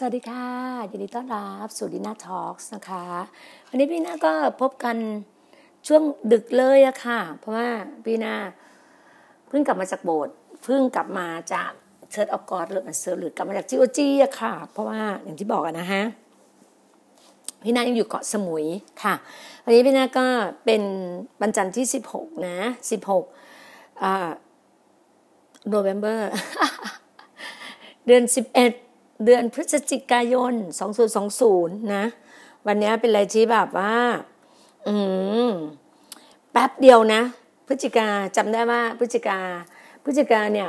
สวัสดีค่ะยินดีต้อนรับสู่ดีน่าทอล์กนะคะ วันนี้พี่นาก็พบกันช่วงดึกเลยอะค่ะ เพราะว่าพี่นาเพิ่งกลับมาจากโบสถ์เพิ่งกลับมาจากเชิร์ตออกกอดหรือเซอร์หรือกลับมาจากจีโอจีอะค่ะ เพราะว่าอย่างที่บอกอะนะฮะพี่นายังอยู่เกาะสมุยค่ะ วันนี้พี่นาก็เป็นวันจันทร์ที่16นะ16อ่า November เดือน11เอ็ด เดือนพฤศจิกายน 2020 นะ วันนี้เป็นอะไรที่แบบว่า อืม แป๊บเดียวนะ พฤศจิกาจำได้ว่าพฤศจิกา พฤศจิกาเนี่ย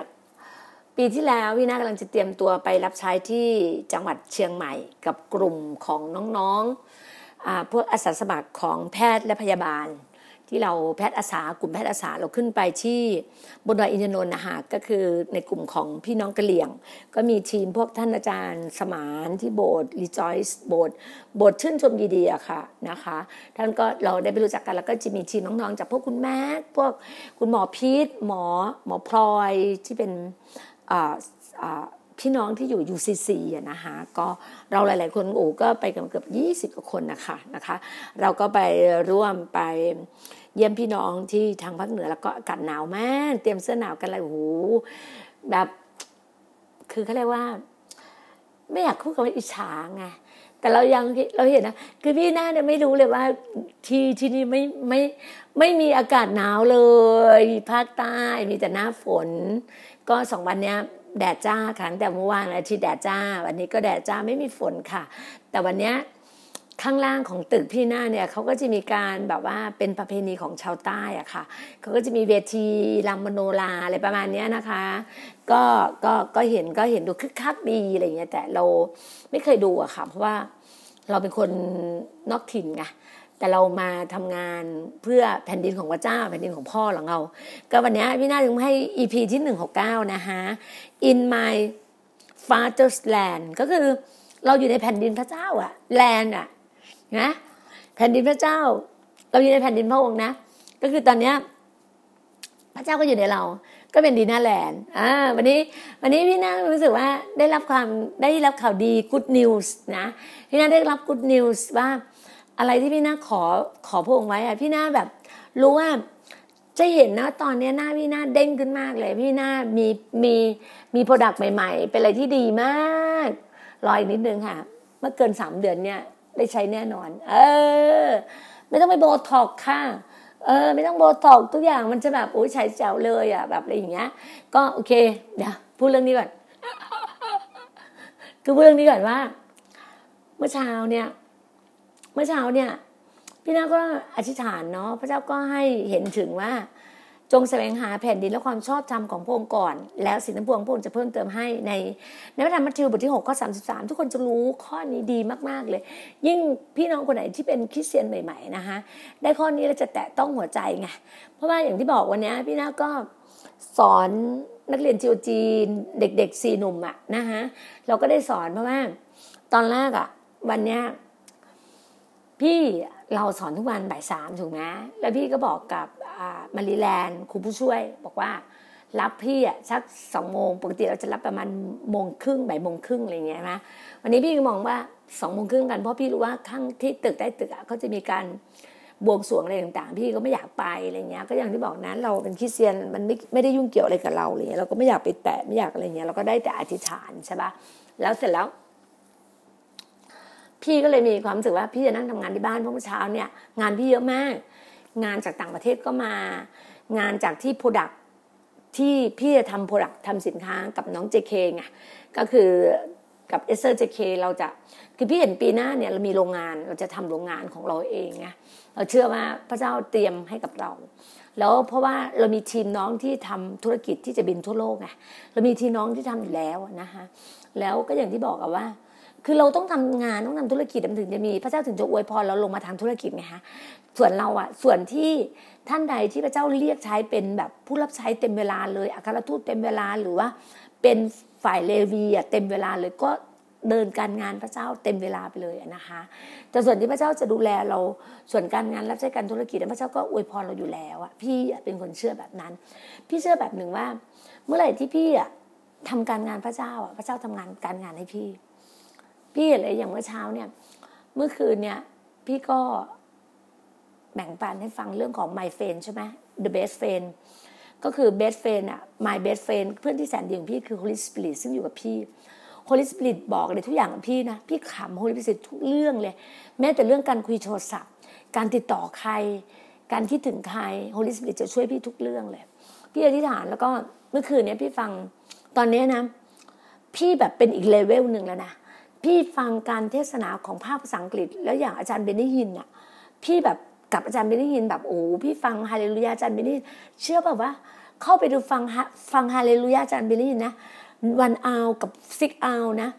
ปีที่แล้วพี่นากำลังจะเตรียมตัวไปรับใช้ที่จังหวัดเชียงใหม่ กับกลุ่มของน้องๆพวกอาสาสมัครของแพทย์และพยาบาล ที่เราแพทย์อาสากลุ่มแพทย์อาสาเราขึ้นไปที่บนดอยอินทนนท์นะคะก็คือในกลุ่มของพี่น้องกะเหลี่ยง ก็มีทีมพวกท่านอาจารย์สมานที่โบสถ์รีจอยส์โบสถ์โบสถ์ชื่นชมดีๆอะค่ะนะคะ ท่านก็เราได้ไปรู้จักกันแล้วก็จะมีทีมน้องๆจากพวกคุณแม่พวกคุณหมอพีทหมอหมอพลอยที่เป็นอ่าอ่า พี่น้องที่อยู่ UCC อะนะคะก็เราหลาย ๆ คนโอ้ก็ไปกันเกือบ20กว่าคนนะคะนะคะ เราก็ไปร่วมไปเยี่ยมพี่น้องที่ทางภาคเหนือแล้วก็อากาศหนาวมากเตรียมเสื้อหนาวกันเลยโอ้โหแบบคือเขาเรียกว่า ไม่อยากพูดคำว่าอิจฉาไงแต่เรายังเราเห็นนะคือพี่หน้าเนี่ยไม่รู้เลยว่าที่ที่นี่ไม่ไม่ไม่มีอากาศหนาวเลย ภาคใต้มีแต่หน้าฝน ก็สองวันเนี้ย แดดจ้าค่ะแต่เมื่อวานอาทิตย์แดดจ้า วันนี้ก็แดดจ้าไม่มีฝนค่ะ แต่วันเนี้ยข้างล่างของตึกพี่หน้าเนี่ยเขาก็จะมีการแบบว่าเป็นประเพณีของชาวใต้อะค่ะเขาก็จะมีเวทีรำมโนราอะไรประมาณนี้นะคะ ก็ก็ก็เห็นก็เห็นดูคึกคักดีอะไรเงี้ยแต่เราไม่เคยดูอะค่ะ เพราะว่าเราเป็นคนนอกถิ่นไง แต่เรามาทำงานเพื่อแผ่นดินของพระเจ้า แผ่นดินของพ่อของเรา ก็วันนี้พี่น่าถึงให้ EP ที่หนึ่งหกเก้านะคะ In my father's land ก็คือเราอยู่ในแผ่นดินพระเจ้าอะ land อะนะแผ่นดินพระเจ้า เราอยู่ในแผ่นดินพระองค์นะ ก็คือตอนเนี้ยพระเจ้าก็อยู่ในเรา ก็เป็นดีน่าแลนด์อ่าวันนี้ วันนี้พี่นารู้สึกว่าได้รับความได้รับข่าวดี good news นะพี่นาได้รับ good news ว่า อะไรที่พี่นาขอขอพระองค์ไว้อะพี่นาแบบ รู้ว่าจะเห็นนะตอนนี้หน้าพี่หน้าเด้งขึ้นมากเลย พี่หน้ามีมีมี product ใหม่ ๆ เป็นอะไรที่ดีมากรออีกนิดนึงค่ะ เมื่อเกินสามเดือนเนี่ย ได้ใช้แน่นอน เออ ไม่ต้องไปโบท็อกค่ะ เออ ไม่ต้องโบท็อกทุกอย่างมันจะแบบโอ้ยใช้แจ๋วเลยอะแบบอะไรอย่างเงี้ย ก็โอเค เดี๋ยวพูดเรื่องนี้ก่อนคือพูดเรื่องนี้ก่อนว่า เมื่อเช้าเนี่ย มื่อเช้าเนี่ยพี่นาก็อธิษฐานเนาะพระเจ้าก็ให้เห็นถึงว่า จงแสวงหาแผ่นดินและความชอบธรรมของพระองค์ก่อน แล้วสิ่งทั้งปวงพระองค์จะเพิ่มเติมให้ในในพระธรรมมัทธิวบทที่6ข้อ33 ทุกคนจะรู้ข้อนี้ดีมากๆเลย ยิ่งพี่น้องคนไหนที่เป็นคริสเตียนใหม่ ๆนะคะ ได้ข้อนี้เราจะแตะต้องหัวใจไงเพราะว่าอย่างที่บอกวันนี้พี่น้าก็สอนนักเรียนจีโอจีเด็กๆสี่หนุ่มอะนะคะเราก็ได้สอนเพราะว่าตอนแรกอะวันเนี้ย พี่เราสอนทุกวันบ่ายสามถูกไหมแล้วพี่ก็บอกกับมาริแลนด์ครูผู้ช่วย บอกว่ารับพี่อะสักสองโมงปกติเราจะรับประมาณโมงครึ่งบ่ายโมงครึ่งอะไรเงี้ยนะวันนี้พี่ก็มองว่าสองโมงครึ่งกันเพราะพี่รู้ว่าข้างที่ตึกใต้ตึกอะเขาจะมีการบวงสรวงอะไรต่างๆ พี่ก็ไม่อยากไปอะไรเงี้ยก็อย่างที่บอกนั้นเราเป็นคริสเตียนมันไม่ไม่ได้ยุ่งเกี่ยวอะไรกับเราอะไรเงี้ยเราก็ไม่อยากไปแตะไม่อยากอะไรเงี้ยเราก็ได้แต่อธิษฐานใช่ปะแล้วเสร็จแล้ว พี่ก็เลยมีความรู้สึกว่าพี่จะนั่งทำงานที่บ้านเพราะเมื่อเช้าเนี่ยงานพี่เยอะมาก งานจากต่างประเทศก็มา งานจากที่ product ที่พี่จะทำ product ทำสินค้ากับน้องเจเคไงก็คือกับเอสเซอร์เจเคเราจะคือพี่เห็นปีหน้าเนี่ยเรามีโรงงานเราจะทำโรงงานของเราเองไงเราเชื่อว่าพระเจ้าเตรียมให้กับเรา แล้วเพราะว่าเรามีทีมน้องที่ทำธุรกิจที่จะบินทั่วโลกไงเรามีทีมน้องที่ทำอยู่แล้วนะคะแล้วก็อย่างที่บอกอะว่า คือเราต้องทำงานต้องทำธุรกิจถึงจะมีพระเจ้าถึงจะอวยพรเราลงมาทางธุรกิจไงฮะส่วนเราอะส่วนที่ท่านใดที่พระเจ้าเรียกใช้เป็นแบบผู้รับใช้เต็มเวลาเลยอัครทูตเต็มเวลาหรือว่า เป็นฝ่ายเลวีอะเต็มเวลาเลยก็เดินการงานพระเจ้าเต็มเวลาไปเลยนะคะ แต่ส่วนที่พระเจ้าจะดูแลเราส่วนการงานรับใช้การธุรกิจพระเจ้าก็อวยพรเราอยู่แล้วอะพี่เป็นคนเชื่อแบบนั้น พี่เชื่อแบบหนึ่งว่า เมื่อไหร่ที่พี่อะทำการงานพระเจ้าอะพระเจ้าทำงานการงานให้พี่ พี่เห็นเลยอย่างเมื่อเช้าเนี่ย เมื่อคืนเนี่ย พี่ก็แบ่งปันให้ฟังเรื่องของ my friend ใช่ไหม the best friend ก็คือ best friend อะ my best friend เพื่อนที่แสนดีของพี่คือ Holy Spirit ซึ่งอยู่กับพี่ Holy Spirit บอกเลยทุกอย่างกับพี่นะ พี่ขำ Holy Spirit ทุกเรื่องเลย แม้แต่เรื่องการคุยโทรศัพท์ การติดต่อใคร การคิดถึงใคร Holy Spirit จะช่วยพี่ทุกเรื่องเลย พี่อธิษฐานแล้วก็เมื่อคืนเนี้พี่ฟังตอนนี้นะ พี่แบบเป็นอีกเลเวลหนึ่งแล้วนะ พี่ฟังการเทศนาของภาคภาษาอังกฤษ แล้วอย่างอาจารย์เบนนิฮินอะพี่แบบกับอาจารย์เบนนิฮินแบบโอ้พี่ฟังฮาเลลูยาอาจารย์เบนนิฮินเชื่อแบบว่าเข้าไปดูฟังฟังฮาเลลูยาอาจารย์เบนนิฮินนะ one hour กับ six hour นะ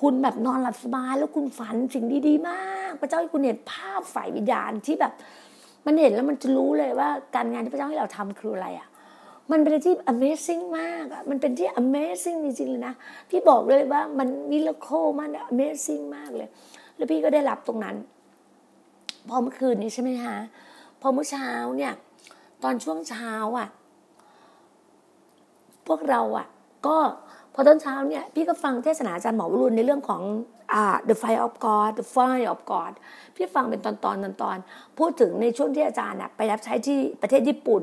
คุณแบบนอนหลับสบายแล้วคุณฝันสิ่งดีๆมาก พระเจ้าให้คุณเห็นภาพฝ่ายวิญญาณที่แบบ มันเห็นแล้วมันจะรู้เลยว่าการงานที่พระเจ้าให้เราทำคืออะไรอะ มันเป็นที่ Amazing มากอะมันเป็นที่ Amazing จริงๆเลยนะ พี่บอกเลยว่ามันมิลโคมัน Amazing มากเลย แล้วพี่ก็ได้รับตรงนั้น พอเมื่อคืนนี้ใช่ไหมฮะพอเมื่อเช้าเนี่ย ตอนช่วงเช้าอะพวกเราอะก็พอตอนเช้าเนี่ย พี่ก็ฟังเทศนาอาจารย์หมอวรุณในเรื่องของอ่า the fire of God the fire of God พี่ฟังเป็นตอนตอนตอนตอนพูดถึงในช่วงที่อาจารย์ไปรับใช้ที่ประเทศญี่ปุ่น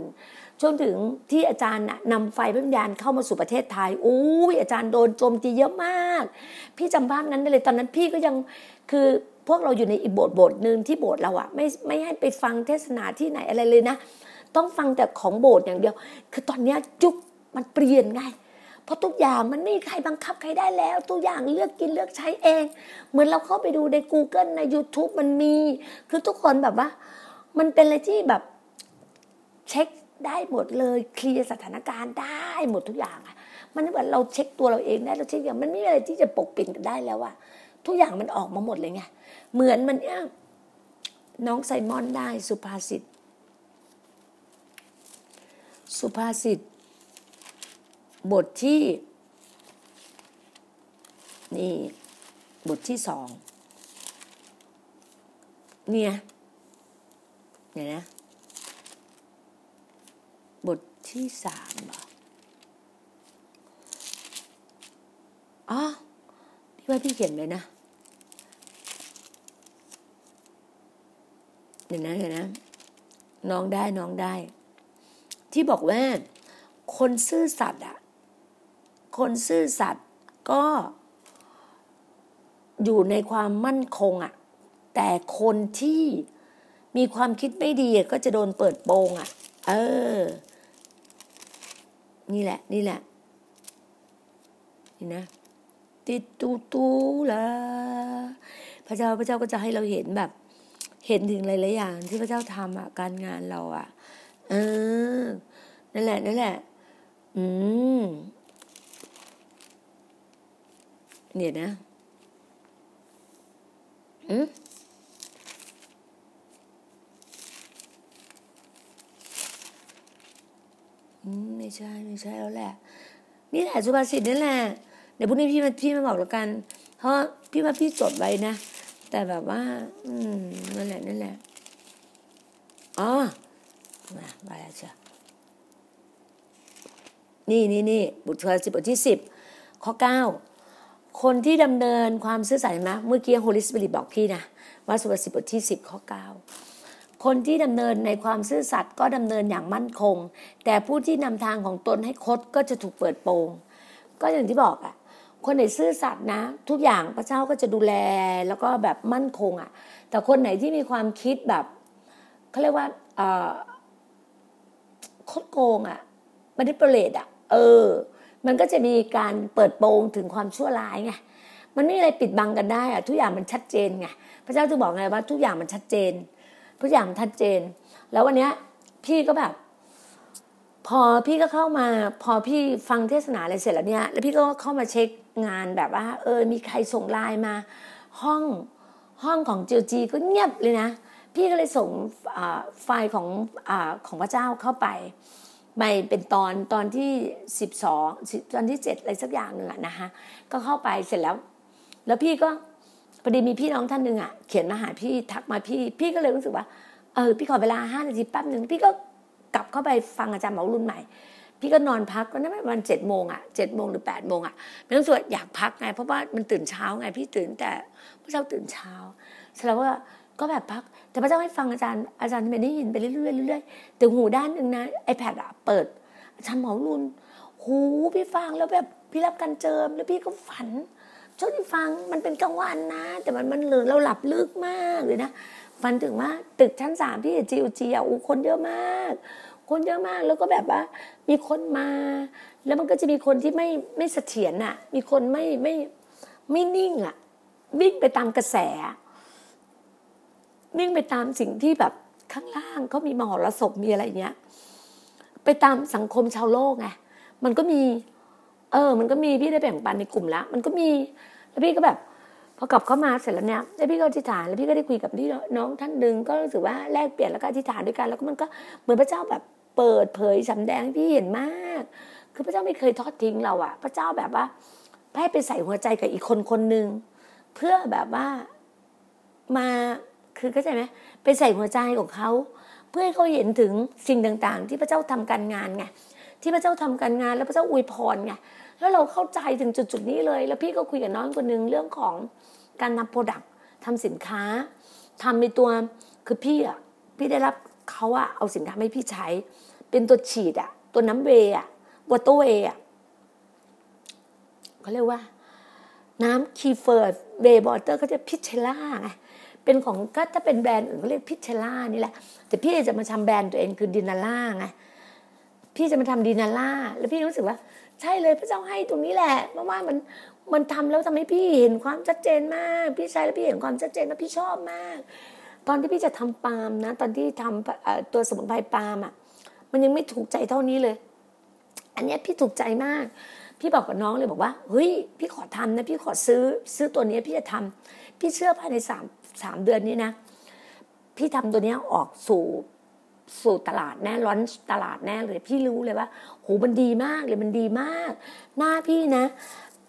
ช่วงถึงที่อาจารย์น่ะนำไฟพระวิญญาณเข้ามาสู่ประเทศไทยอู้ยอาจารย์โดนโจมตีเยอะมาก พี่จำภาพนั้นได้เลยตอนนั้นพี่ก็ยังคือพวกเราอยู่ในอีกโบสถ์โบสถ์หนึ่งที่โบสถ์เราอะไม่ไม่ให้ไปฟังเทศนาที่ไหนอะไรเลยนะ ต้องฟังแต่ของโบสถ์อย่างเดียว คือตอนนี้ยยุคมันเปลี่ยนไงเพราะทุกอย่างมันไม่มีใครบังคับใครได้แล้วทุกอย่างเลือกกินเลือกใช้เอง เหมือนเราเข้าไปดูใน Google ใน YouTube มันมี คือทุกคนแบบว่า มันเป็นอะไรที่แบบเช็ค ได้หมดเลยเคลียร์สถานการณ์ได้หมดทุกอย่างอะมันเหมือนเราเช็คตัวเราเองได้เราเช็คอย่างมันไม่มีอะไรที่จะปกปิดกันได้แล้วอะทุกอย่างมันออกมาหมดเลยไงเหมือนมันเนี่ยน้องไซมอนได้สุภาษิต สุภาษิต บทที่ นี่ บทที่สองเนี่ยเนี่ยนะ ที่สามหรออ๋อพี่ว่าพี่เขียนเลยนะเดี๋ยวนะเดี๋ยวนะ น้องได้น้องได้ ที่บอกว่า คนซื่อสัตย์อะคนซื่อสัตย์ก็ อยู่ในความมั่นคงอะแต่คนที่มีความคิดไม่ดีก็จะโดนเปิดโปงอะเออ นี่แหละ นี่แหละนี่นะ ติดตูตูละพระเจ้าพระเจ้าก็จะให้เราเห็นแบบ เห็นถึงหลายๆอย่าง ที่พระเจ้าทำอะ การงานเราอะ เออ นั่นแหละ นั่นแหละ อืม เนี่ยนะ อืม ไม่ใช่ไม่ใช่แล้วแหละ นี่แหละสุภาษิตนี่แหละเดี๋ยวพรุ่งนี้พี่มาพี่มาบอกแล้วกัน เพราะพี่ว่าพี่จดไว้นะ แต่แบบว่า อืมนั่นแหละนั่นแหละอ๋อมาไปแล้วเชียนี่นี่นี่บทที่สิบบทที่สิบข้อเก้าคนที่ดำเนินความซื่อสัตย์นะเมื่อกี้ Holy Spirit บอกพี่นะว่าสุภาษิตบทที่สิบข้อเก้า คนที่ดำเนินในความซื่อสัตย์ก็ดำเนินอย่างมั่นคง แต่ผู้ที่นำทางของตนให้คดก็จะถูกเปิดโปง ก็อย่างที่บอกอะ่ะคนไหนซื่อสัตย์นะ ทุกอย่างพระเจ้าก็จะดูแลแล้วก็แบบมั่นคงอะ่ะแต่คนไหนที่มีความคิดแบบเขาเรียกว่าเออคดโกงอะ่ะมันได้ประเลดอะเออ มันก็จะมีการเปิดโปงถึงความชั่วร้ายไงมันไม่มีอะไรปิดบังกันได้อะทุกอย่างมันชัดเจนไงพระเจ้าจะบอกไงว่าทุกอย่างมันชัดเจน ทุกอย่างชัดเจน แล้ววันเนี้ยพี่ก็แบบ พอพี่ก็เข้ามา พอพี่ฟังเทศนาอะไรเสร็จแล้วเนี่ยแล้วพี่ก็เข้ามาเช็คงานแบบว่า เออ มีใครส่งไลน์มา ห้องห้องของจีจีก็เงียบเลยนะ พี่ก็เลยส่งไฟล์ของอของพระเจ้าเข้าไปไม่เป็นตอนตอนที่สิบสองตอนที่เจ็ดอะไรสักอย่างหนึ่งอะนะคะก็เข้าไปเสร็จแล้ว แล้วพี่ก็ พอดีมีพี่น้องท่านหนึ่งอะเขียนมาหาพี่ทักมาพี่ พี่ก็เลยรู้สึกว่าเออพี่ขอเวลาห้านาทีแป๊บหนึ่งพี่ก็กลับเข้าไปฟังอาจารย์หมอรุ่นใหม่ พี่ก็นอนพักก็นั่นประมาณเจ็ดโมงอะเจ็ดโมงหรือแปดโมงอะไม่ต้องสวดอยากพักไงเพราะว่ามันตื่นเช้าไงพี่ตื่นแต่พระเจ้าตื่นเช้าเสร็จแล้วว่าก็แบบพัก แต่พระเจ้าให้ฟังอาจารย์อาจารย์ไม่ได้ยินไปเรื่อยๆเรื่อยๆแต่หูด้านหนึ่งนะไอแพดอะเปิดอาจารย์หมอรุ่นหูพี่ฟังแล้วแบบพี่รับการเจิมแล้วพี่ก็ฝัน ช่วงที่ฟังมันเป็นกลางวันนะ แต่มันมันเหลือเราหลับลึกมากเลยนะฝันถึงว่าตึกชั้นสามที่จีโอจีอะอูคนเยอะมาก คนเยอะมากแล้วก็แบบว่า มีคนมา แล้วมันก็จะมีคนที่ไม่ไม่เสถียรอะ มีคนไม่ไม่ไม่นิ่งอะวิ่งไปตามกระแสวิ่งไปตามสิ่งที่แบบข้างล่างเขามีมหรสพมีอะไรเงี้ย ไปตามสังคมชาวโลกไงมันก็มี เออ มันก็มีพี่ได้แบ่งปันในกลุ่มแล้ว มันก็มี แล้วพี่ก็แบบพอกลับเข้ามาเสร็จแล้วเนี่ยแล้วพี่ก็อธิษฐานแล้วพี่ก็ได้คุยกับพี่น้องท่านหนึ่งก็รู้สึกว่าแลกเปลี่ยนแล้วก็อธิษฐานด้วยกัน แล้วก็มันก็เหมือนพระเจ้าแบบเปิดเผยสำแดงพี่เห็นมาก คือพระเจ้าไม่เคยทอดทิ้งเราอะพระเจ้าแบบว่าให้ไปใส่หัวใจกับอีกคนคนหนึ่งเพื่อแบบว่ามาคือเข้าใจไหมไปใส่หัวใจของเขาเพื่อให้เขาเห็นถึงสิ่งต่างๆ ที่พระเจ้าทำการงานไงที่พระเจ้าทำการงานแล้วพระเจ้าอวยพรไง แล้วเราเข้าใจถึงจุดๆนี้เลย แล้วพี่ก็คุยกับน้องคนหนึ่งเรื่องของการทำ product ทำสินค้าทำในตัวคือพี่อะพี่ได้รับเขาอะเอาสินค้าให้พี่ใช้ เป็นตัวฉีดอะ ตัวน้ำเวย์อะ water whey อะเขาเรียกว่า น้ำ kefir whey water เขาจะ Pitera ไงเป็นของก็ถ้าเป็นแบรนด์อื่นเขาเรียก Pitera นี่แหละ แต่พี่จะมาทำแบรนด์ตัวเองคือดินาล่าไงพี่จะมาทำดินาล่าแล้วพี่รู้สึกว่า ใช่เลยพระเจ้าให้ตรงนี้แหละเพราะว่ามันมันทำแล้วทำให้พี่เห็นความชัดเจนมาก พี่ใช้แล้วพี่เห็นความชัดเจนแล้วพี่ชอบมาก ตอนที่พี่จะทำ balm นะ ตอนที่ทำตัวสมุนไพร balm อะมันยังไม่ถูกใจเท่านี้เลย อันนี้พี่ถูกใจมาก พี่บอกกับน้องเลยบอกว่าเฮ้ยพี่ขอทำนะ พี่ขอซื้อซื้อตัวนี้พี่จะทำพี่เชื่อภายในสามสามเดือนนี้นะ พี่ทำตัวนี้ออกสู่ สู่ตลาดแน่ร้อนตลาดแน่เลยพี่รู้เลยว่าโหมันดีมากเลยมันดีมาก หน้าพี่นะ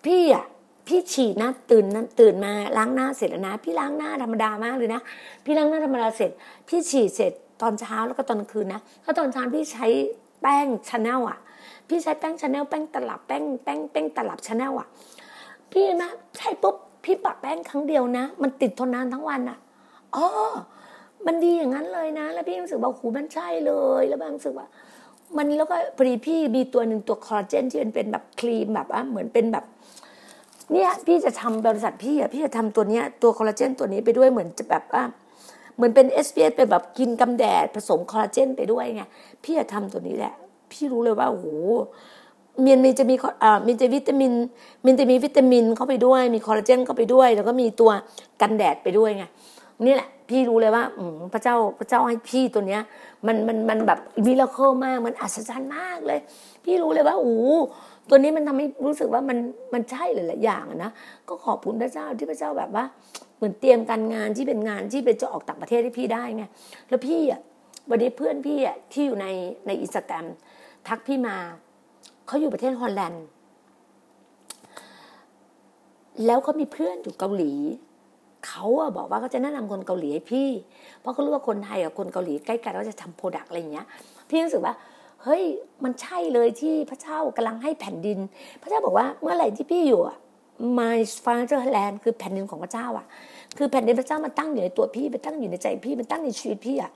พี่อะพี่ฉีดนะตื่นนะตื่นมาล้างหน้าเสร็จแล้วนะ พี่ล้างหน้าธรรมดามากเลยนะ พี่ล้างหน้าธรรมดาเสร็จ พี่ฉีดเสร็จตอนเช้าแล้วก็ตอนคืนนะถ้าตอนเช้าพี่ใช้แป้งชาแนลอะ พี่ใช้แป้งชาแนลแป้งตลับแป้งแป้งแป้งตลับชาแนลอะ พี่นะใช้ปุ๊บพี่ปะแป้งครั้งเดียวนะ มันติดทนนานทั้งวันอะอ๋อ มันดีอย่างนั้นเลยนะ แล้วพี่รู้สึกว่าหูมันใช่เลย แล้วบางรู้สึกว่า มันแล้วก็พอดีพี่มีตัวหนึ่งตัวคอลลาเจนที่มันเป็นแบบครีมแบบว่าเหมือนเป็นแบบ เนี่ยพี่จะทำบริษัทพี่อะพี่จะทำตัวเนี้ยตัวคอลลาเจนตัวนี้ไปด้วยเหมือนจะแบบว่าเหมือนเป็น s อ s เป็นแบบกินกำแดดผสมคอลลาเจนไปด้วยไงพี่จะทำตัวนี้แหละ พี่รู้เลยว่าโอ้โหมันมีจะมีอ่ามีจะวิตามิน มันจะมีวิตามินเข้าไปด้วย มีคอลลาเจนเข้าไปด้วย แล้วก็มีตัวกันแดดไปด้วยไง นี่แหละ พี่รู้เลยว่าพระเจ้าพระเจ้าให้พี่ตัวเนี้ย มันมันมันแบบมิราเคิลมาก มันอัศจรรย์มากเลย พี่รู้เลยว่าโอ้ตัวนี้มันทำให้รู้สึกว่ามันมันใช่หลายๆอย่างนะก็ขอบคุณพระเจ้าที่พระเจ้าแบบว่า เหมือนเตรียมการงานที่เป็นงานที่เป็นจะออกต่างประเทศให้พี่ได้ไงแล้วพี่อะวันนี้เพื่อนพี่อะที่อยู่ในในอินสตาแกรมทักพี่มาเขาอยู่ประเทศฮอลแลนด์ แล้วเขามีเพื่อนอยู่เกาหลี เขาอะบอกว่าเขาจะแนะนำคนเกาหลีให้พี่ เพราะเขารู้ว่าคนไทยกับคนเกาหลีใกล้กันว่าจะทำ product อะไรอย่างเงี้ย พี่รู้สึกว่าเฮ้ยมันใช่เลยที่พระเจ้ากำลังให้แผ่นดิน พระเจ้าบอกว่าเมื่อไหร่ที่พี่อยู่อะ my fatherland คือแผ่นดินของพระเจ้าอะคือแผ่นดินพระเจ้ามันตั้งอยู่ในตัวพี่มันตั้งอยู่ในใจพี่มันตั้งในชีวิตพี่อะ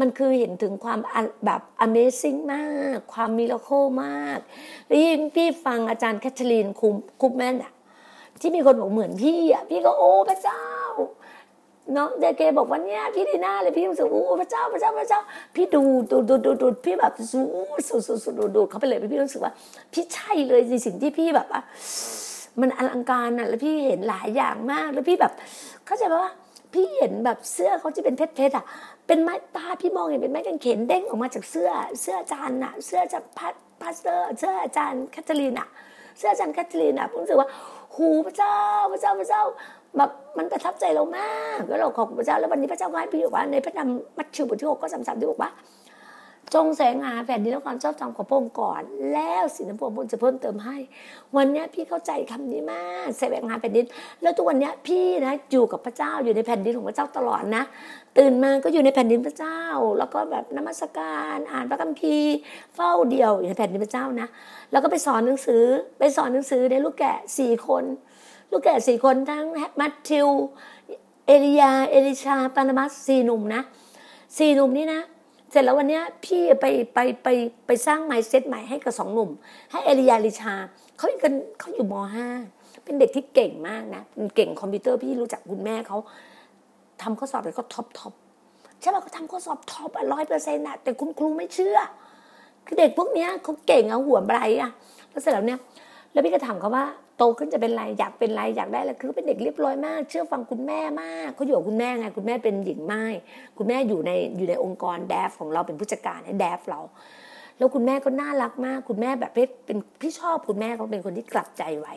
มันคือเห็นถึงความแบบ amazing มาก ความมิราโคมากแล้วยิ่งพี่ฟังอาจารย์แคทเธอรีนคุมคุปแมนอะ ที่มีคนบอกเหมือนพี่อะพี่ก็โอ้พระเจ้าเนาะเดเกบอกว่าเนี่ยพี่ดีหน้าเลยพี่รู้สึกโอ้พระเจ้าพระเจ้าพระเจ้า พี่ดูดูดูดูดูพี่แบบสูสุดสุดสุดดูดูเขาไปเลยพี่รู้สึกว่า พี่ใช่เลยในสิ่งที่พี่แบบว่ามันอลังการอะแล้วพี่เห็นหลายอย่างมากแล้วพี่แบบ เข้าใจว่าพี่เห็นแบบเสื้อเขาที่เป็นเพชรเพชรอะ เป็นไม้ตาพี่มองเห็นเป็นไม้กางเขนเด้งออกมาจากเสื้อ เสื้ออาจารย์อะ เสื้อจากพัด pastor เสื้ออาจารย์แคทเธอรีนอะ เสื้ออาจารย์แคทเธอรีนอะผมรู้สึกว่า หูพระเจ้าพระเจ้าพระเจ้าแบบมันประทับใจเรามากแล้วเราขอบพระเจ้าแล้ววันนี้พระเจ้าก็ให้พี่บอกว่าในพระธรรมมัทธิวบทที่หกก็สามสามที่บอกว่า จงแสงหาแผ่นดินและความชอบธรรมของพระองค์ก่อน แล้วสิ่งที่พระองค์จะเพิ่มเติมให้ วันนี้พี่เข้าใจคำนี้มากแสวงหาแผ่นดิน แล้วทุกวันนี้พี่นะอยู่กับพระเจ้าอยู่ในแผ่นดินของพระเจ้าตลอดนะ ตื่นมาก็อยู่ในแผ่นดินพระเจ้า แล้วก็แบบนมัสการอ่านพระคัมภีร์เฝ้าเดียวอยู่ในแผ่นดินพระเจ้านะ แล้วก็ไปสอนหนังสือไปสอนหนังสือในลูกแกะสี่คน ลูกแกะสี่คนทั้งมัทธิวเอลียาเอลิชาปานามัสสี่หนุ่มนะสี่หนุ่มนี่นะ เสร็จแล้ววันนี้พี่ไปไปไปไปสร้าง mindset ใหม่ให้กับสองหนุ่ม ให้เอลียาลิชาเขาอยู่กันเขาอยู่ม.ห้าเป็นเด็กที่เก่งมากนะเก่งคอมพิวเตอร์พี่รู้จักคุณแม่เขาทำข้อสอบแล้วก็ top top ใช่ไหมเขาทำข้อสอบ top ร้อยเปอร์เซ็นต์อะแต่คุณครูไม่เชื่อ คือเด็กพวกนี้เขาเก่งอะหัว bright อะแล้วเสร็จแล้วเนี่ย แล้วพี่ก็ถามเขาว่า โตขึ้นจะเป็นไรอยากเป็นไรอยากได้อะไรคือเป็นเด็กเรียบร้อยมาก เชื่อฟังคุณแม่มากเขาอยู่กับคุณแม่ไงคุณแม่เป็นหญิงไม้คุณแม่อยู่ในอยู่ในองค์กรแดฟของเราเป็นผู้จัดการให้แดฟเรา แล้วคุณแม่ก็น่ารักมาก คุณแม่แบบเป็นพี่ชอบคุณแม่เขาเป็นคนที่กลับใจไว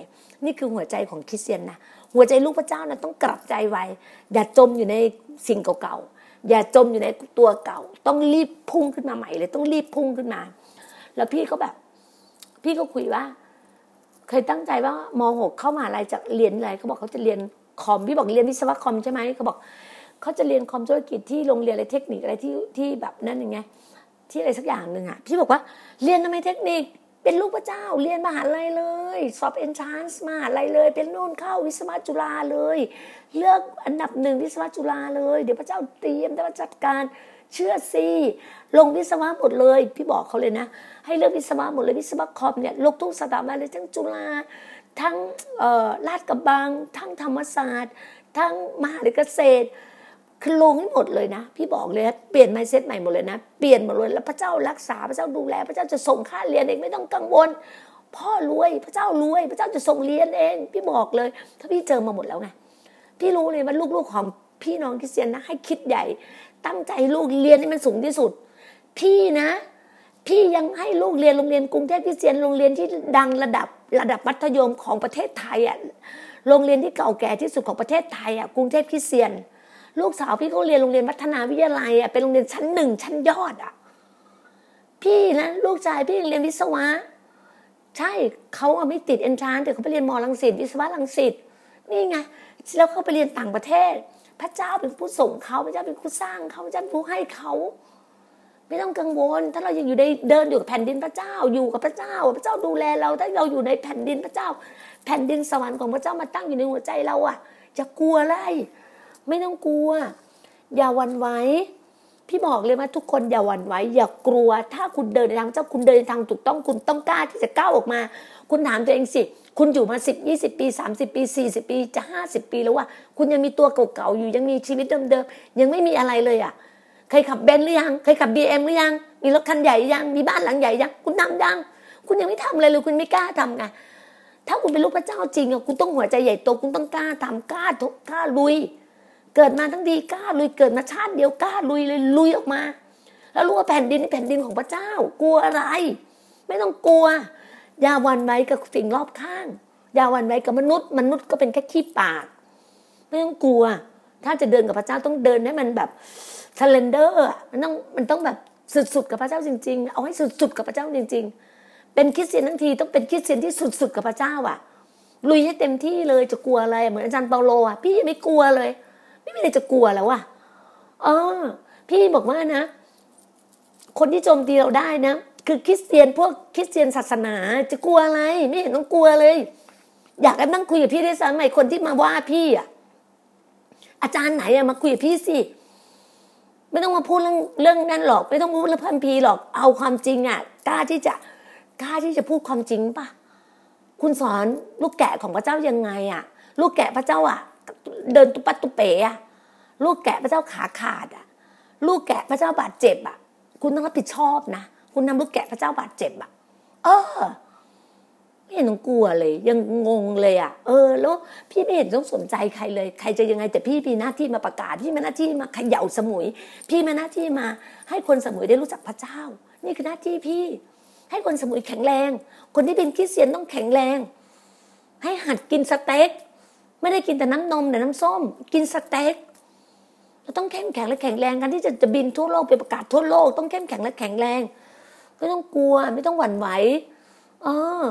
นี่คือหัวใจของคริสเตียนนะหัวใจลูกพระเจ้านะต้องกลับใจไวอย่าจมอยู่ในสิ่งเก่าๆอย่าจมอยู่ในตัวเก่า ต้องรีบพุ่งขึ้นมาใหม่เลยต้องรีบพุ่งขึ้นมา แล้วพี่ก็แบบ พี่ก็คุยว่า เคยตั้งใจว่ามหกเข้ามาอะไรจะเรียนอะไรเขาบอกเขาจะเรียนคอมพี่บอกเรียนวิศวะคอมใช่ไหมเขาบอกเขาจะเรียนคอมธุรกิจที่โรงเรียนอะไรเทคนิคอะไรที่ที่แบบนั่นอย่างเงี้ยที่อะไรสักอย่างหนึ่งอะพี่บอกว่าเรียนทำไมเทคนิคเป็นลูกพระเจ้าเรียนมหาลัยเลย สอบเอนทรานซ์มหาลัยเลย เป็นนู่นเข้าวิศวะจุฬาเลย เลือกอันดับหนึ่งวิศวะจุฬาเลย เดี๋ยวพระเจ้าเตรียมจะจัดการ เชื่อสิลงวิศวะหมดเลย พี่บอกเขาเลยนะ ให้เลือกวิศวะหมดเลยวิศวะคอมเนี่ยลงทุกสถาบันเลยทั้งจุฬาทั้งลาดกระบัง ทั้งธรรมศาสตร์ ทั้งมหาวิทยาลัยเกษตรคือลงให้หมดเลยนะ พี่บอกเลยเปลี่ยนไมเซ็ตใหม่หมดเลยนะ เปลี่ยนหมดเลยแล้วพระเจ้ารักษาพระเจ้าดูแล พระเจ้าจะส่งค่าเรียนเองไม่ต้องกังวล พ่อรวยพระเจ้ารวย พระเจ้าจะส่งเรียนเอง พี่บอกเลย ถ้าพี่เจอมาหมดแล้วไงพี่รู้เลยว่าลูกๆของ พี่น้องคริสเตียนนะให้คิดใหญ่ ตั้งใจลูกเรียนให้มันสูงที่สุด พี่นะ พี่ยังให้ลูกเรียนโรงเรียนกรุงเทพคริสเตียนโรงเรียนที่ดังระดับระดับมัธยมของประเทศไทยอะโรงเรียนที่เก่าแก่ที่สุดของประเทศไทยอะกรุงเทพคริสเตียน ลูกสาวพี่เขาเรียนโรงเรียนวัฒนาวิทยาลัยอะเป็นโรงเรียนชั้นหนึ่งชั้นยอดอะพี่นะลูกชายพี่เรียนวิศวะ ใช่เขาไม่ติดเอนทรานแต่เขาไปเรียนมอลังสิตวิศวะลังสิตนี่ไงแล้วเขาไปเรียนต่างประเทศ พระเจ้าเป็นผู้ส่งเขาพระเจ้าเป็นผู้สร้างเขาพระเจ้าเป็นผู้ให้เขาไม่ต้องกังวล ถ้าเรายังอยู่ในเดินอยู่กับแผ่นดินพระเจ้าอยู่กับพระเจ้า พระเจ้าดูแลเราถ้าเราอยู่ในแผ่นดินพระเจ้า แผ่นดินสวรรค์ของพระเจ้ามาตั้งอยู่ในหัวใจเราอะ จะกลัวอะไร ไม่ต้องกลัว อย่าวันไหวพี่บอกเลยว่าทุกคนอย่าหวั่นไหวอย่ากลัว ถ้าคุณเดินในทางเจ้าคุณเดินในทางถูกต้องคุณต้องกล้าที่จะก้าวออกมา คุณถามตัวเองสิ คุณอยู่มาสิบยี่สิบปีสามสิบปีสี่สิบปีจะห้าสิบปีแล้วว่า คุณยังมีตัวเก่าๆอยู่ยังมีชีวิตเดิมๆยังไม่มีอะไรเลยอะเคยขับเบนซ์หรือยังเคยขับบีเอ็มหรือยัง มีรถคันใหญ่ยังมีบ้านหลังใหญ่ยังคุณทำยัง คุณยังไม่ทำอะไรเลยคุณไม่กล้าทำไงถ้าคุณเป็นลูกพระเจ้าจริงอะคุณต้องหัวใจใหญ่โตคุณต้องกล้าทำกล้ากล้าลุย เกิดมาทั้งทีกล้าลุยเกิดมาชาติเดียวกล้าลุยเลยลุยออกมา แล้วรู้ว่าแผ่นดินนี่แผ่นดินของพระเจ้า กลัวอะไร ไม่ต้องกลัว อย่าหวั่นไหวกับสิ่งรอบข้างอย่าหวั่นไหวกับมนุษย์ มนุษย์ก็เป็นแค่ขี้ปาก ไม่ต้องกลัว ถ้าจะเดินกับพระเจ้าต้องเดินให้มันแบบ surrender มันต้องมันต้องแบบสุดๆกับพระเจ้าจริง ๆ เอาให้สุดๆกับพระเจ้าจริง ๆ เป็นคริสเตียนทั้งทีต้องเป็นคริสเตียนที่สุดๆกับพระเจ้าอะ ลุยให้เต็มที่เลยจะกลัวอะไรเหมือนอาจารย์เปาโลอะพี่ยังไม่กลัวเลย ไม่มีอะไรจะกลัวแล้วว่ะเออ พี่บอกว่านะ คนที่โจมตีเราได้นะ คือคริสเตียนพวกคริสเตียนศาสนาจะกลัวอะไรไม่เห็นต้องกลัวเลย อยากให้นั่งคุยกับพี่ได้ซ้ำไหมคนที่มาว่าพี่อะอาจารย์ไหนอะมาคุยกับพี่สิไม่ต้องมาพูดเรื่องเรื่องนั้นหรอก ไม่ต้องพูดเรื่องพันพีหรอกเอาความจริงอะกล้าที่จะกล้าที่จะพูดความจริงปะคุณสอนลูกแกะของพระเจ้ายังไงอะลูกแกะพระเจ้าอะเดินตุปัตตุเป๋อะลูกแกะพระเจ้าขาขาดอะลูกแกะพระเจ้าบาดเจ็บอะคุณต้องรับผิดชอบนะ คุณนำลูกแกะพระเจ้าบาดเจ็บอะเออไม่เห็นต้องกลัวเลย ยังงงเลยอะเออ แล้วพี่ไม่เห็นต้องสนใจใครเลย ใครจะยังไงแต่พี่มีหน้าที่มาประกาศพี่มีหน้าที่มาเขย่าสมุย พี่มีหน้าที่มา ให้คนสมุยได้รู้จักพระเจ้า นี่คือหน้าที่พี่ ให้คนสมุยแข็งแรง คนที่เป็นคริสเตียนต้องแข็งแรง ให้หัดกินสเต็กไม่ได้กินแต่น้ำนมแต่น้ำส้ม กินสเต็กเราต้องเข้มแข็งและแข็งแรงกันที่จะจะบินทั่วโลกไปประกาศทั่วโลก ต้องเข้มแข็งและแข็งแรง ไม่ต้องกลัว ไม่ต้องหวั่นไหว เออ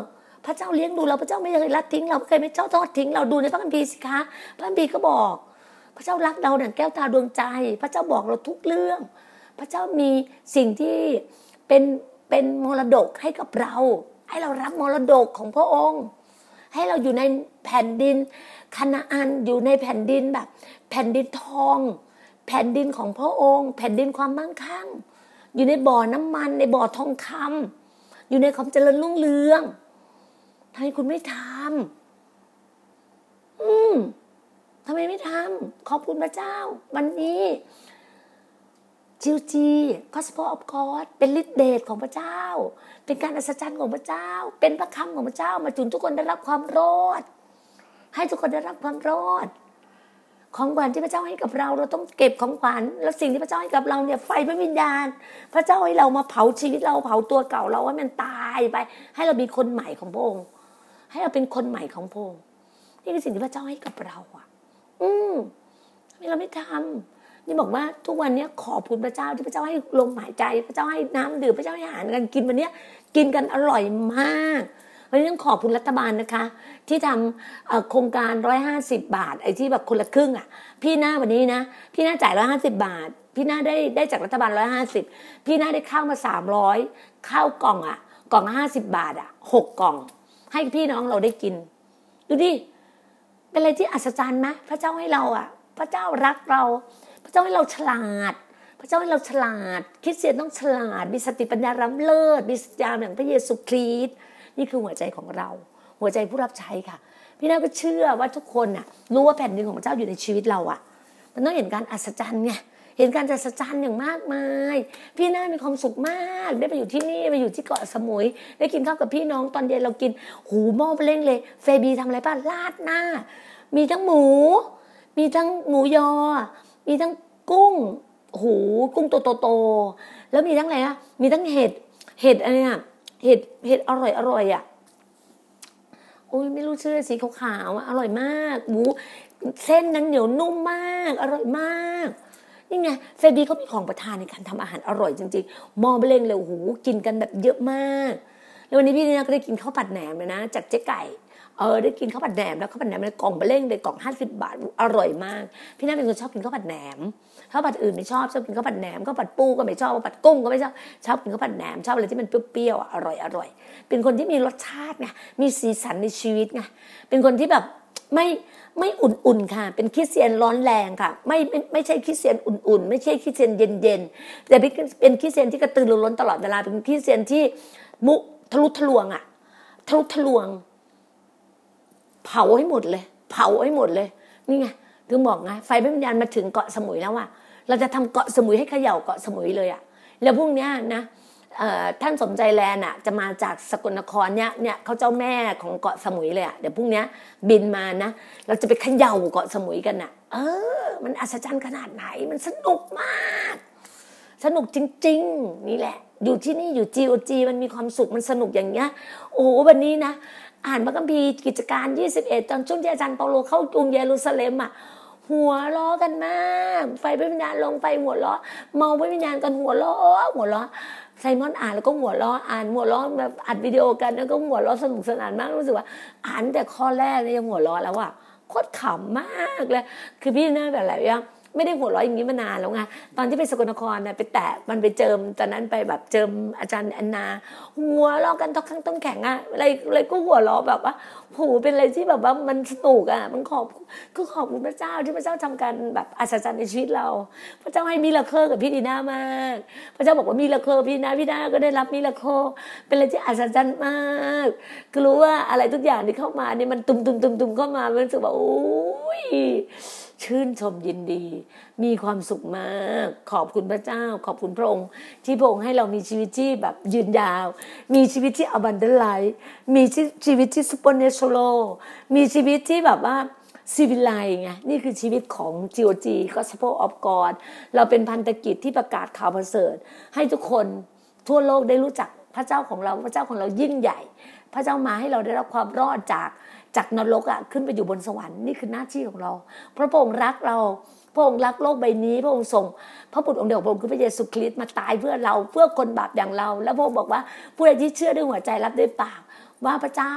พระเจ้าเลี้ยงดูเราพระเจ้าไม่เคยละทิ้ง เราเคยไม่เจ้าทอดทิ้ง เราดูในพระคัมภีร์สิคะพระคัมภีร์ก็บอก พระเจ้ารักเราเนี่ยแก้วตาดวงใจ พระเจ้าบอกเราทุกเรื่อง พระเจ้ามีสิ่งที่เป็นเป็นมรดกให้กับเรา ให้เรารับมรดกของพระองค์ ให้เราอยู่ในแผ่นดินคณาอันอยู่ในแผ่นดินแบบ แผ่นดินทอง แผ่นดินของพระองค์ แผ่นดินความมั่งคั่ง อยู่ในบ่อน้ำมัน ในบ่อทองคำอยู่ในความเจริญรุ่งเรืองทำไมคุณไม่ทำอืมทำไมไม่ทขอบคุณพระเจ้า วันนี้จิวจี gospel of God เป็นฤทธิเดชของพระเจ้า เป็นการอัศจรรย์ของพระเจ้า เป็นพระคำของพระเจ้า มาจุนทุกคนได้รับความรอด ให้ทุกคนได้รับความรอด ของขวัญที่พระเจ้าให้กับเรา เราต้องเก็บของขวัญแล้วสิ่งที่พระเจ้าให้กับเราเนี่ยไฟพระวิญญาณ พระเจ้าให้เรามาเผาชีวิตเราเผาตัวเก่าเราให้มันตายไป ให้เรามีคนใหม่ของพระองค์ให้เราเป็นคนใหม่ของพระองค์นี่คือสิ่งที่พระเจ้าให้กับเราอะ อืมเราไม่ทำนี่บอกว่าทุกวันนี้ขอบคุณพระเจ้าที่พระเจ้าให้ลมหายใจ พระเจ้าให้น้ำดื่มพระเจ้าให้อาหารกันกินวันนี้กินกันอร่อยมาก วันนี้ต้องขอบคุณรัฐบาลนะคะ ที่ทำโครงการร้อยห้าสิบบาท ไอ้ที่แบบคนละครึ่งอะ พี่หน้าวันนี้นะ พี่หน้าจ่ายร้อยห้าสิบบาท พี่หน้าได้ได้จากรัฐบาลร้อยห้าสิบพี่หน้าได้ข้าวมาสามร้อยข้าวกล่องอะ กล่องห้าสิบบาทอะหกกล่อง ให้พี่น้องเราได้กิน ดูดิ เป็นอะไรที่อัศจรรย์ไหมพระเจ้าให้เราอะ พระเจ้ารักเรา พระเจ้าให้เราฉลาดพระเจ้าให้เราฉลาด คริสเตียนต้องฉลาด มีสติปัญญาล้ำเลิศ มีสัญญาอย่างพระเยซูคริสต์ นี่คือหัวใจของเรา หัวใจผู้รับใช้ค่ะ พี่น้าก็เชื่อว่าทุกคนน่ะรู้ว่าแผ่นดินของเจ้าอยู่ในชีวิตเราอะ มันต้องเห็นการอัศจรรย์ไงเห็นการอัศจรรย์อย่างมากมาย พี่น่ามีความสุขมาก ได้ไปอยู่ที่นี่ไปอยู่ที่เกาะสมุย ได้กินข้าวกับพี่น้องตอนเย็นเรากิน หูหม้อเล่งเลย เฟบีทำอะไรป้าลาดหน้า มีทั้งหมู มีทั้งหมูยอ มีทั้งกุ้ง หู กุ้งโตๆแล้วมีทั้งอะไรอะมีทั้งเห็ด เห็ดอะไรอะ เห็ดเห็ดอร่อยอร่อยอะโอ้ยไม่รู้ชื่อสีขาวๆอร่อยมากหมูเส้นนั้นเหนียวนุ่มมาก อร่อยมากนี่ไงเฟดีเขามีของประทานในการทำอาหารอร่อยจริงๆมอเบลงเลยโอ้โหกินกันแบบเยอะมาก แล้ววันนี้พี่นี่ก็ได้กินข้าวผัดแหนมเลยนะจากเจ๊ไก่ เออได้กินข้าวผัดแหนมแล้วข้าวผัดแหนมในกล่องเบลงเลยกล่องห้าสิบบาทอร่อยมาก พี่น่าเป็นคนชอบกินข้าวผัดแหนมข้าวผัดอื่นไม่ชอบชอบกินข้าวผัดแหนมข้าวผัดปูก็ไม่ชอบข้าวผัดกุ้งก็ไม่ชอบชอบกินข้าวผัดแหนมชอบอะไรที่มันเปรี้ยวๆอร่อยอร่อยเป็นคนที่มีรสชาติไงมีสีสันในชีวิตไงเป็นคนที่แบบไม่ไม่อุ่นๆค่ะ เป็นคริสเตียนร้อนแรงค่ะ ไม่ไม่ไม่ใช่คริสเตียนอุ่นๆ ไม่ใช่คริสเตียนเย็นๆแต่เป็นคริสเตียนที่กระตือรือร้นตลอดเวลาเป็นคริสเตียนที่มุทะลุทะลวงอะทะลุทะลวง เผาให้หมดเลย เผาให้หมดเลย นี่ไงถึงบอกไงไฟพระวิญญาณมาถึงเกาะสมุยแล้วว่าเราจะทำเกาะสมุยให้เขย่าเกาะสมุยเลยอะแล้วพรุ่งนี้นะท่านสมใจแลนอะจะมาจากสกลนครเนี่ยเนี่ยเขาเจ้าแม่ของเกาะสมุยเลยอะเดี๋ยวพรุ่งนี้บินมานะ เราจะไปเขย่าเกาะสมุยกันอะเออ มันอัศจรรย์ขนาดไหนมันสนุกมาก สนุกจริง ๆ นี่แหละ อยู่ที่นี่อยู่จีโอจีมันมีความสุขมันสนุกอย่างเงี้ยโอ้วันนี้นะ อ่านพระคัมภีร์กิจการ 21 ตอนช่วงที่อาจารย์เปาโลเข้ากรุงเยรูซาเล็มอะหัวล้อกันมาก ไฟพระวิญญาณลงไปหัวล้อเมาพระวิญญาณกันหัวล้อหัวล้อไซมอนอ่านแล้วก็หัวล้ออ่านหัวล้อแบบอัดวิดีโอกันแล้วก็หัวล้อสนุกสนานมากรู้สึกว่า อ่านแต่ข้อแรกเนี่ยยังหัวล้อแล้วอะโคตรขำมากเลย คือพี่น่าแบบอะไรยัง ไม่ได้หัวเราะอย่างนี้มานานแล้วไงตอนที่ไปสกลนครนี่ยไปแตะมันไปเจิมตอนนั้นไปแบบเจิมอาจารย์อนนา หัวเราะกันต้องข้งต้องแข็งอะอะไรอะไรก็หัวเราะแบบว่าโหเป็นอะไรที่แบบว่ามันสนุกอะมันขอบก็ขอบคุณพระเจ้าที่พระเจ้าทำการแบบอัศจรรย์ในชีวิตเรา พระเจ้าให้มิราเคิลกับพี่ดีน่ามาก พระเจ้าบอกว่ามิราเคิลพี่นาพี่นาก็ได้รับมิราเคิลเป็นอะไรที่อัศจรรย์มากก็รู้ว่าอะไรทุกอย่างที่เข้ามาเนี่ยมันตุ่มตุ่มตุ่มตุ่มเข้ามามันรู้สึกว่าโอ้ย ชื่นชมยินดี มีความสุขมาก ขอบคุณพระเจ้า ขอบคุณพระองค์ ที่พระองค์ให้เรามีชีวิตที่แบบยืนยาว มีชีวิตที่อบันเดลไลมีชีวิตที่ซุปเปอร์เนชั่นแลมีชีวิตที่แบบว่าซีวิไลไงนี่คือชีวิตของ GOG Gospel of God เราเป็นพันธกิจที่ประกาศข่าวประเสริฐ ให้ทุกคนทั่วโลกได้รู้จักพระเจ้าของเราพระเจ้าของเรายิ่งใหญ่ พระเจ้ามาให้เราได้รับความรอดจาก จากนรกอะขึ้นไปอยู่บนสวรรค์นี่คือหน้าที่ของเรา พระองค์รักเรา พระองค์รักโลกใบนี้ พระองค์ส่ง พระบุตรองค์เดียวพระองค์คือพระเยซูคริสต์มาตายเพื่อเราเพื่อคนบาปอย่างเรา แล้วพระองค์บอกว่าผู้ใดที่เชื่อด้วยหัวใจรับด้วยปากว่าพระเจ้า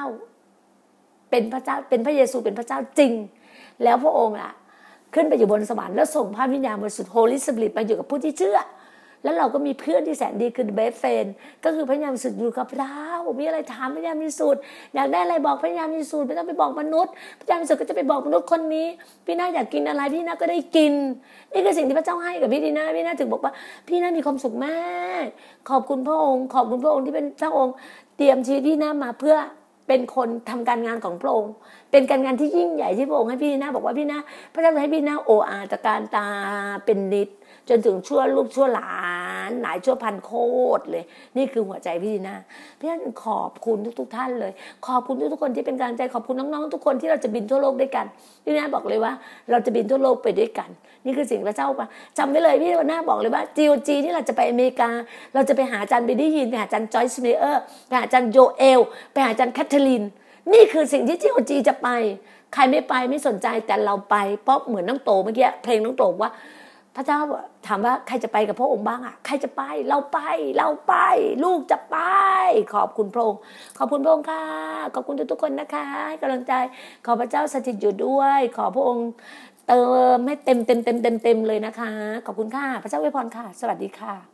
เป็นพระเจ้าเป็นพระเยซูเป็นพระเจ้าจริง แล้วพระองค์อะขึ้นไปอยู่บนสวรรค์แล้วส่งพระวิญญาณบริสุทธิ์ Holy Spirit มาอยู่กับผู้ที่เชื่อ แล้วเราก็มีเพื่อนที่แสนดีคือ best friend ก็คือพระวิญญาณบริสุทธิ์อยู่กับเรา มีอะไรถามพระวิญญาณบริสุทธิ์ อยากได้อะไรบอกพระวิญญาณบริสุทธิ์ไม่ต้องไปบอกมนุษย์พระวิญญาณบริสุทธิ์ก็จะไปบอกมนุษย์คนนี้ พี่นาอยากกินอะไรพี่นาก็ได้กิน นี่คือสิ่งที่พระเจ้าให้กับพี่ดีนาพี่นาถึงบอกว่า พี่นามีความสุขมาก ขอบคุณพระองค์ ขอบคุณพระองค์ที่เป็นพระองค์เตรียมชีวิตพี่นามาเพื่อเป็นคนทำการงานของพระองค์ เป็นการงานที่ยิ่งใหญ่ที่พระองค์ให้พี่นาบอกว่าพี่นาพระเจ้าให้พี่นาโออาตการตาเป็นนิดจนถึงชั่วลูกชั่วหลาน หลายชั่วพันโคตรเลย นี่คือหัวใจพี่ดีนะพี่ท่านขอบคุณทุก ๆ ท่านเลย ขอบคุณทุกๆคนที่เป็นการใจขอบคุณน้องๆทุกคนที่เราจะบินทั่วโลกด้วยกันพี่นาบอกเลยว่า เราจะบินทั่วโลกไปด้วยกัน นี่คือสิ่งพระเจ้าปะจำไว้เลยพี่วันหน้าบอกเลยว่าจีโอจีที่เราจะไปอเมริกา เราจะไปหาอาจารย์เบนนี่ฮินน์ไปหาอาจารย์จอยซ์ไมเออร์ไปหาอาจารย์โยเอลไปหาอาจารย์แคทเธอรีนนี่คือสิ่งที่จีโอจีจะไป ใครไม่ไปไม่สนใจแต่เราไปเพราะเหมือนน้องโตเมื่อกี้เพลงน้องโตว่า พระเจ้าถามว่าใครจะไปกับพระองค์บ้างอะใครจะไปเราไปเราไป ลูกจะไป ขอบคุณพระองค์ขอบคุณพระองค์ค่ะขอบคุณทุกๆคนนะคะกำลังใจขอพระเจ้าสถิตอยู่ด้วย ขอพระองค์เติมให้เต็มเต็มเต็มเต็มเต็มเลยนะคะ ขอบคุณค่ะ พระเจ้าอวยพรค่ะ สวัสดีค่ะ